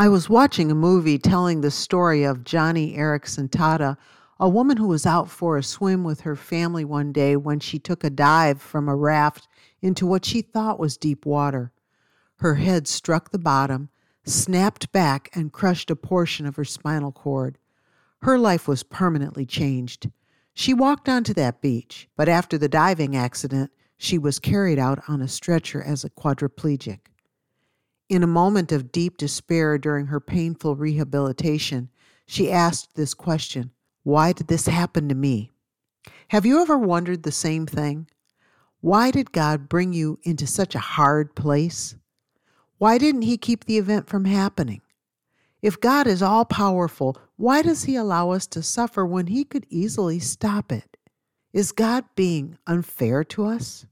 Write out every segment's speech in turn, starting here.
I was watching a movie telling the story of Joni Eareckson Tada, a woman who was out for a swim with her family one day when she took a dive from a raft into what she thought was deep water. Her head struck the bottom, snapped back, and crushed a portion of her spinal cord. Her life was permanently changed. She walked onto that beach, but after the diving accident, she was carried out on a stretcher as a quadriplegic. In a moment of deep despair during her painful rehabilitation, she asked this question Why did this happen to me? Have you ever wondered the same thing? Why did God bring you into such a hard place? Why didn't He keep the event from happening? If God is all powerful, why does He allow us to suffer when He could easily stop it? Is God being unfair to us?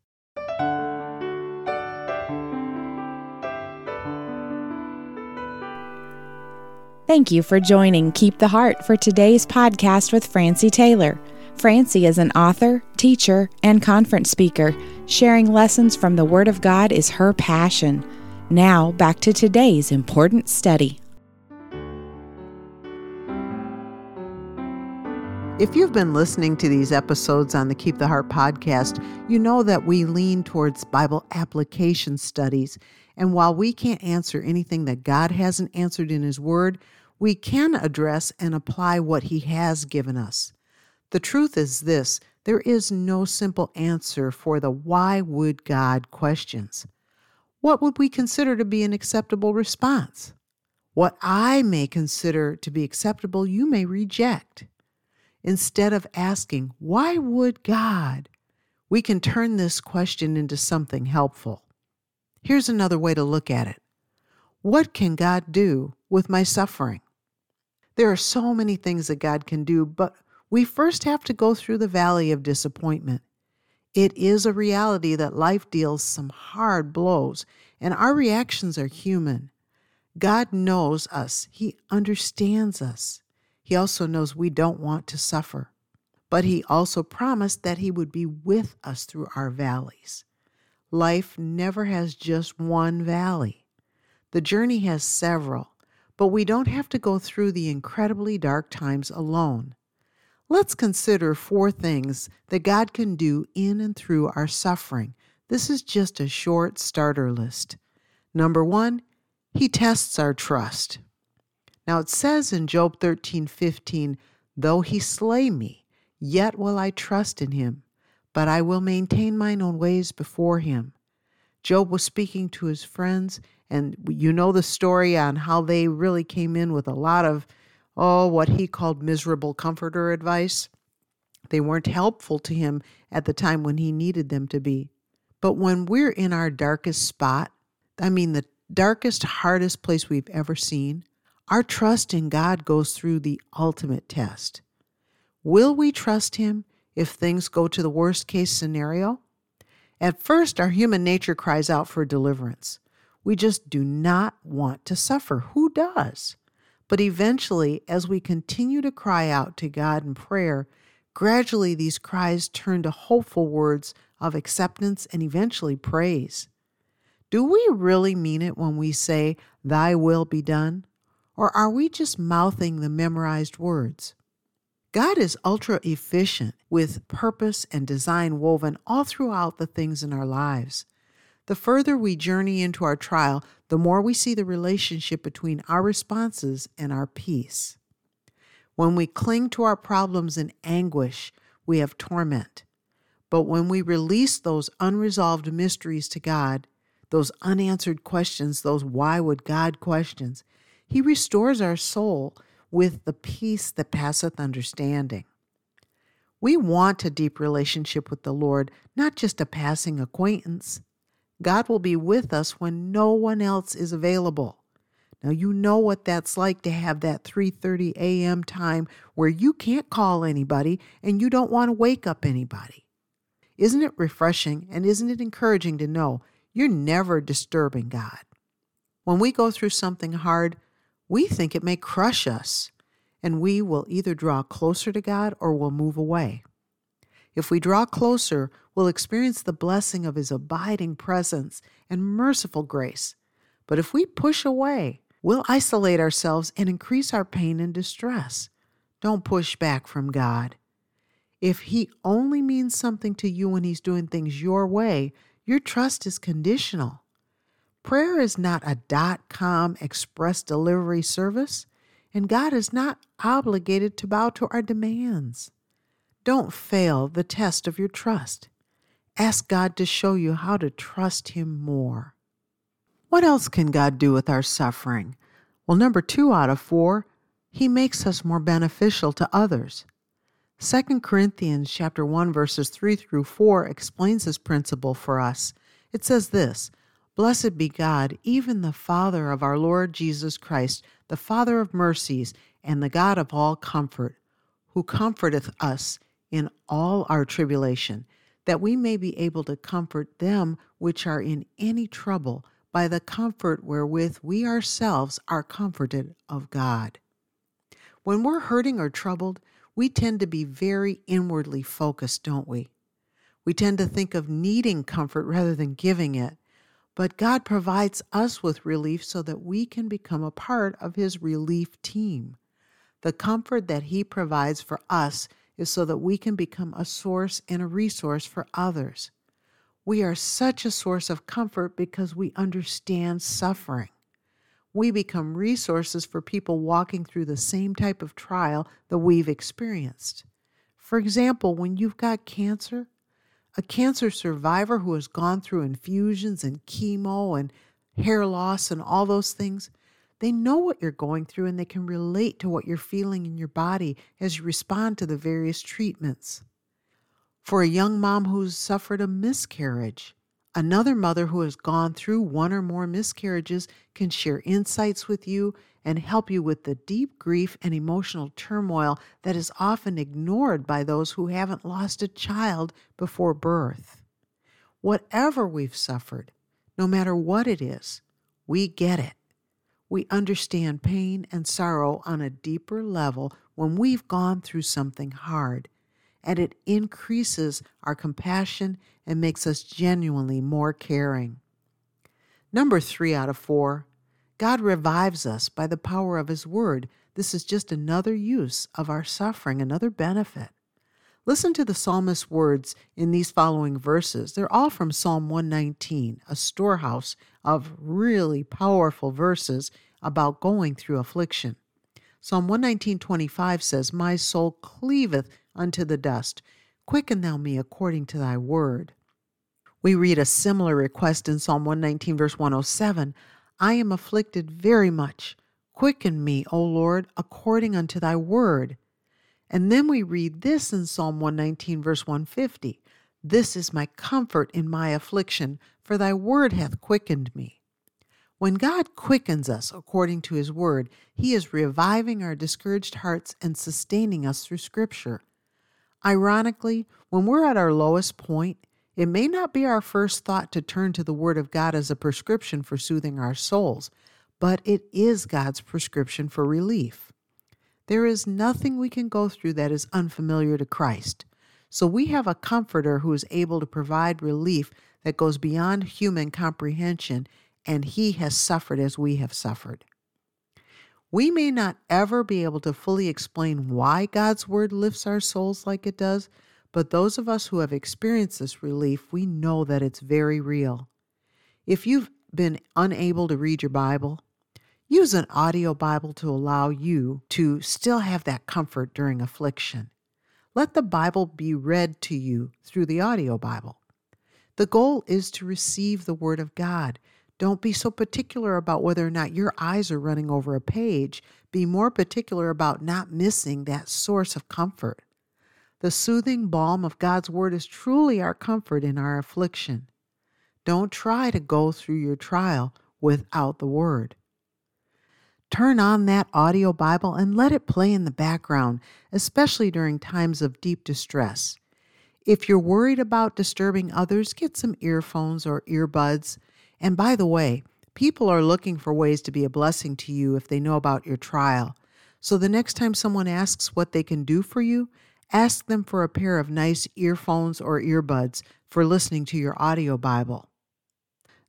Thank you for joining Keep the Heart for today's podcast with Francie Taylor. Francie is an author, teacher, and conference speaker. Sharing lessons from the Word of God is her passion. Now, back to today's important study. If you've been listening to these episodes on the Keep the Heart podcast, you know that we lean towards Bible application studies. And while we can't answer anything that God hasn't answered in His Word, we can address and apply what He has given us. The truth is this there is no simple answer for the why would God questions. What would we consider to be an acceptable response? What I may consider to be acceptable, you may reject. Instead of asking, Why would God? we can turn this question into something helpful. Here's another way to look at it What can God do with my suffering? There are so many things that God can do, but we first have to go through the valley of disappointment. It is a reality that life deals some hard blows, and our reactions are human. God knows us, He understands us. He also knows we don't want to suffer. But He also promised that He would be with us through our valleys. Life never has just one valley, the journey has several but we don't have to go through the incredibly dark times alone. Let's consider four things that God can do in and through our suffering. This is just a short starter list. Number one, He tests our trust. Now it says in Job 13 15, Though He slay me, yet will I trust in Him, but I will maintain mine own ways before Him. Job was speaking to his friends and you know the story on how they really came in with a lot of, oh, what he called miserable comforter advice. They weren't helpful to him at the time when he needed them to be. But when we're in our darkest spot, I mean, the darkest, hardest place we've ever seen, our trust in God goes through the ultimate test. Will we trust Him if things go to the worst case scenario? At first, our human nature cries out for deliverance. We just do not want to suffer. Who does? But eventually, as we continue to cry out to God in prayer, gradually these cries turn to hopeful words of acceptance and eventually praise. Do we really mean it when we say, Thy will be done? Or are we just mouthing the memorized words? God is ultra efficient with purpose and design woven all throughout the things in our lives. The further we journey into our trial, the more we see the relationship between our responses and our peace. When we cling to our problems in anguish, we have torment. But when we release those unresolved mysteries to God, those unanswered questions, those why would God questions, He restores our soul with the peace that passeth understanding. We want a deep relationship with the Lord, not just a passing acquaintance. God will be with us when no one else is available. Now you know what that's like to have that 3:30 a.m. time where you can't call anybody and you don't want to wake up anybody. Isn't it refreshing and isn't it encouraging to know you're never disturbing God? When we go through something hard, we think it may crush us, and we will either draw closer to God or we'll move away. If we draw closer, we'll experience the blessing of His abiding presence and merciful grace. But if we push away, we'll isolate ourselves and increase our pain and distress. Don't push back from God. If He only means something to you when He's doing things your way, your trust is conditional. Prayer is not a dot com express delivery service, and God is not obligated to bow to our demands. Don't fail the test of your trust. Ask God to show you how to trust Him more. What else can God do with our suffering? Well, number two out of four, He makes us more beneficial to others. 2 Corinthians chapter 1 verses 3 through 4 explains this principle for us. It says this, Blessed be God, even the Father of our Lord Jesus Christ, the Father of mercies, and the God of all comfort, who comforteth us in all our tribulation, that we may be able to comfort them which are in any trouble by the comfort wherewith we ourselves are comforted of God. When we're hurting or troubled, we tend to be very inwardly focused, don't we? We tend to think of needing comfort rather than giving it. But God provides us with relief so that we can become a part of His relief team. The comfort that He provides for us is so that we can become a source and a resource for others. We are such a source of comfort because we understand suffering. We become resources for people walking through the same type of trial that we've experienced. For example, when you've got cancer, a cancer survivor who has gone through infusions and chemo and hair loss and all those things, they know what you're going through and they can relate to what you're feeling in your body as you respond to the various treatments. For a young mom who's suffered a miscarriage, another mother who has gone through one or more miscarriages can share insights with you and help you with the deep grief and emotional turmoil that is often ignored by those who haven't lost a child before birth. Whatever we've suffered, no matter what it is, we get it. We understand pain and sorrow on a deeper level when we've gone through something hard, and it increases our compassion and makes us genuinely more caring. Number three out of four, God revives us by the power of His Word. This is just another use of our suffering, another benefit. Listen to the psalmist's words in these following verses. They're all from Psalm 119, a storehouse of really powerful verses about going through affliction. Psalm 119:25 says, "My soul cleaveth unto the dust; quicken thou me according to thy word." We read a similar request in Psalm 119 verse 107, "I am afflicted very much; quicken me, O Lord, according unto thy word." And then we read this in Psalm 119, verse 150 This is my comfort in my affliction, for thy word hath quickened me. When God quickens us according to his word, he is reviving our discouraged hearts and sustaining us through Scripture. Ironically, when we're at our lowest point, it may not be our first thought to turn to the Word of God as a prescription for soothing our souls, but it is God's prescription for relief. There is nothing we can go through that is unfamiliar to Christ. So we have a comforter who is able to provide relief that goes beyond human comprehension, and he has suffered as we have suffered. We may not ever be able to fully explain why God's word lifts our souls like it does, but those of us who have experienced this relief, we know that it's very real. If you've been unable to read your Bible, Use an audio Bible to allow you to still have that comfort during affliction. Let the Bible be read to you through the audio Bible. The goal is to receive the Word of God. Don't be so particular about whether or not your eyes are running over a page. Be more particular about not missing that source of comfort. The soothing balm of God's Word is truly our comfort in our affliction. Don't try to go through your trial without the Word. Turn on that audio Bible and let it play in the background, especially during times of deep distress. If you're worried about disturbing others, get some earphones or earbuds. And by the way, people are looking for ways to be a blessing to you if they know about your trial. So the next time someone asks what they can do for you, ask them for a pair of nice earphones or earbuds for listening to your audio Bible.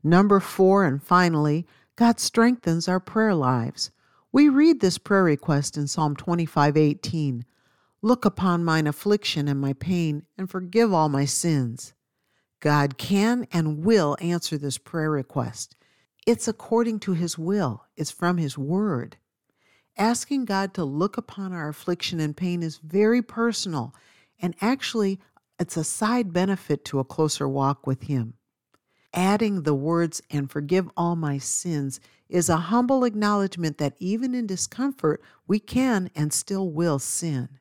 Number four, and finally, God strengthens our prayer lives. We read this prayer request in Psalm 25:18. Look upon mine affliction and my pain and forgive all my sins. God can and will answer this prayer request. It's according to his will. It's from his word. Asking God to look upon our affliction and pain is very personal, and actually, it's a side benefit to a closer walk with Him. Adding the words, and forgive all my sins, is a humble acknowledgement that even in discomfort, we can and still will sin.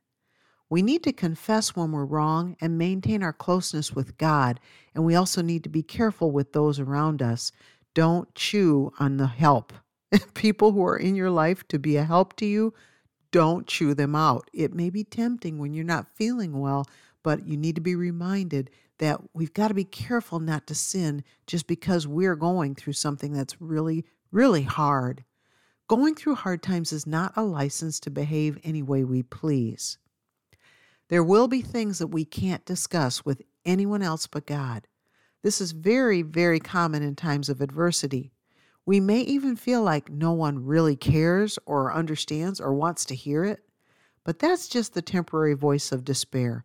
We need to confess when we're wrong and maintain our closeness with God, and we also need to be careful with those around us. Don't chew on the help. people who are in your life to be a help to you, don't chew them out. It may be tempting when you're not feeling well, but you need to be reminded that we've got to be careful not to sin just because we're going through something that's really, really hard. Going through hard times is not a license to behave any way we please. There will be things that we can't discuss with anyone else but God. This is very, very common in times of adversity. We may even feel like no one really cares or understands or wants to hear it, but that's just the temporary voice of despair.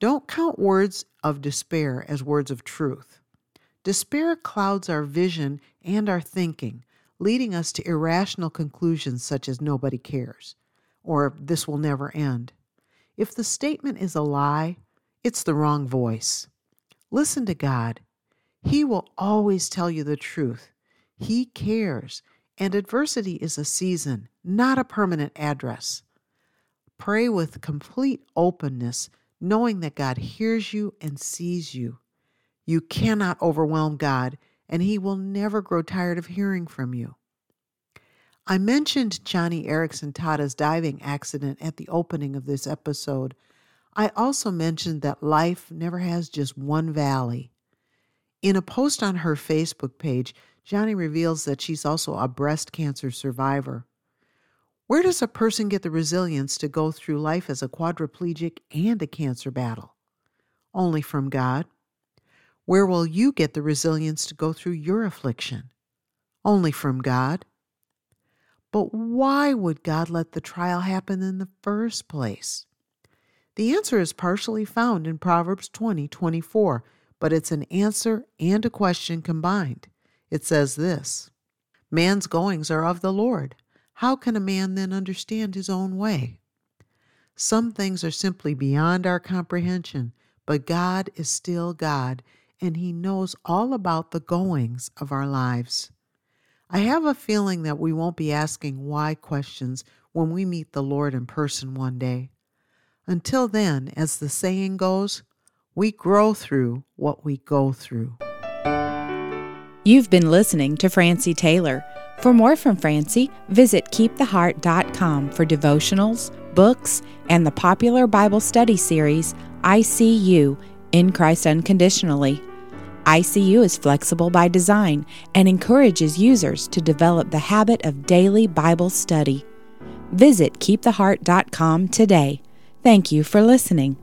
Don't count words of despair as words of truth. Despair clouds our vision and our thinking, leading us to irrational conclusions such as nobody cares or this will never end. If the statement is a lie, it's the wrong voice. Listen to God. He will always tell you the truth. He cares, and adversity is a season, not a permanent address. Pray with complete openness, knowing that God hears you and sees you. You cannot overwhelm God, and He will never grow tired of hearing from you. I mentioned Joni Eareckson Tada's diving accident at the opening of this episode. I also mentioned that life never has just one valley. In a post on her Facebook page, Joni reveals that she's also a breast cancer survivor. Where does a person get the resilience to go through life as a quadriplegic and a cancer battle? Only from God. Where will you get the resilience to go through your affliction? Only from God. But why would God let the trial happen in the first place? The answer is partially found in Proverbs 20 24, but it's an answer and a question combined. It says this Man's goings are of the Lord. How can a man then understand his own way? Some things are simply beyond our comprehension, but God is still God, and He knows all about the goings of our lives. I have a feeling that we won't be asking why questions when we meet the Lord in person one day. Until then, as the saying goes, we grow through what we go through. You've been listening to Francie Taylor. For more from Francie, visit keeptheheart.com for devotionals, books, and the popular Bible study series, ICU In Christ Unconditionally. ICU is flexible by design and encourages users to develop the habit of daily Bible study. Visit keeptheheart.com today. Thank you for listening.